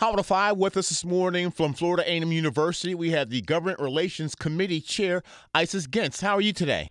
Hot to Five with us this morning from Florida A&M University. We have the Government Relations Committee Chair, Isis Gentz. How are you today?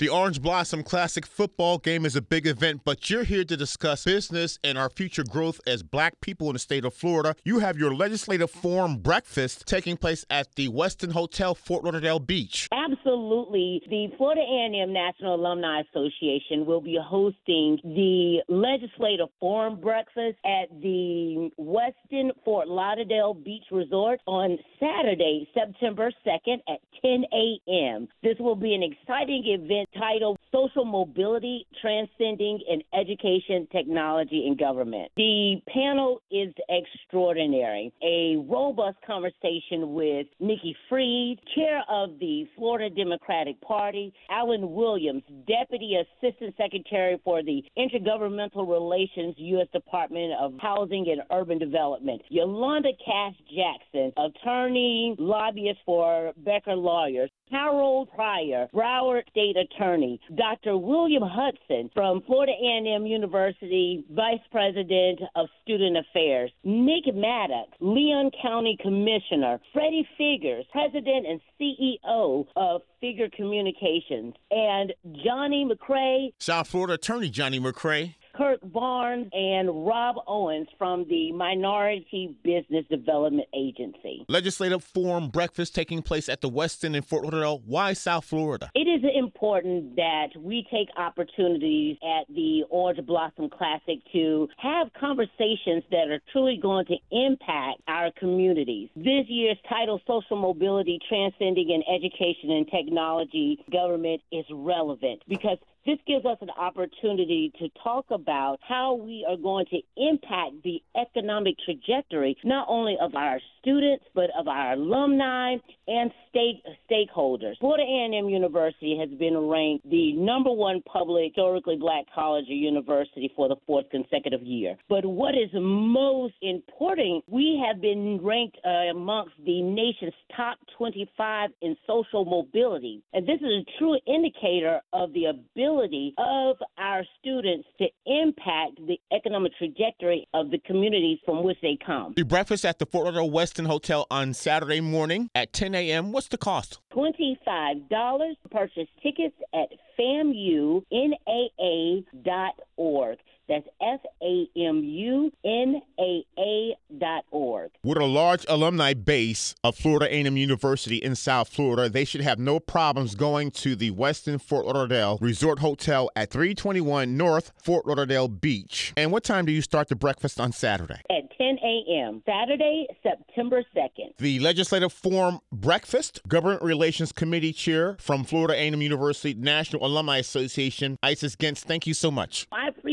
The Orange Blossom Classic football game is a big event, but you're here to discuss business and our future growth as black people in the state of Florida. You have your legislative forum breakfast taking place at the Westin Hotel, Fort Lauderdale Beach. Absolutely. The Florida A&M National Alumni Association will be hosting the legislative forum breakfast at the Westin Fort Lauderdale Beach Resort on Saturday, September 2nd at 10 a.m. This will be an exciting event titled Social Mobility Transcending in Education, Technology, and Government. The panel is extraordinary. A robust conversation with Nikki Fried, chair of the Florida Democratic Party, Allen Williams, Deputy Assistant Secretary for the Intergovernmental Relations, U.S. Department of Housing and Urban Development, Yolanda Cash Jackson, attorney, lobbyist for Becker Lawyers, Harold Pryor, Broward State Attorney, Dr. William Hudson from Florida A&M University, Vice President of Student Affairs, Nick Maddox, Leon County Commissioner, Freddie Figgers, President and CEO of Figgers Communications, and Johnny McCray, South Florida Attorney Johnny McCray. Kirk Barnes and Rob Owens from the Minority Business Development Agency. Legislative Forum breakfast taking place at the Westin in Fort Lauderdale. Why South Florida? It is important that we take opportunities at the Orange Blossom Classic to have conversations that are truly going to impact our communities. This year's title, Social Mobility Transcending in Education and Technology Government, is relevant because this gives us an opportunity to talk about how we are going to impact the economic trajectory not only of our students but of our alumni and state stakeholders. Florida A&M University has been ranked the number one public historically black college or university for the fourth consecutive year. But what is most important, we have been ranked uh, amongst the nation's top 25 in social mobility. And this is a true indicator of the ability ability of our students to impact the economic trajectory of the communities from which they come. The breakfast at the Fort Lauderdale Westin Hotel on Saturday morning at 10 a.m. What's the cost? $25. Purchase tickets at famunaa.org. That's F A M U N A A dot org. With a large alumni base of Florida A&M University in South Florida, they should have no problems going to the Westin Fort Lauderdale Resort Hotel at 321 North Fort Lauderdale Beach. And what time do you start the breakfast on Saturday? At 10 a.m. Saturday, September 2nd. The Legislative Forum Breakfast, Government Relations Committee Chair from Florida A&M University National Alumni Association, Isis Gentz, thank you so much. I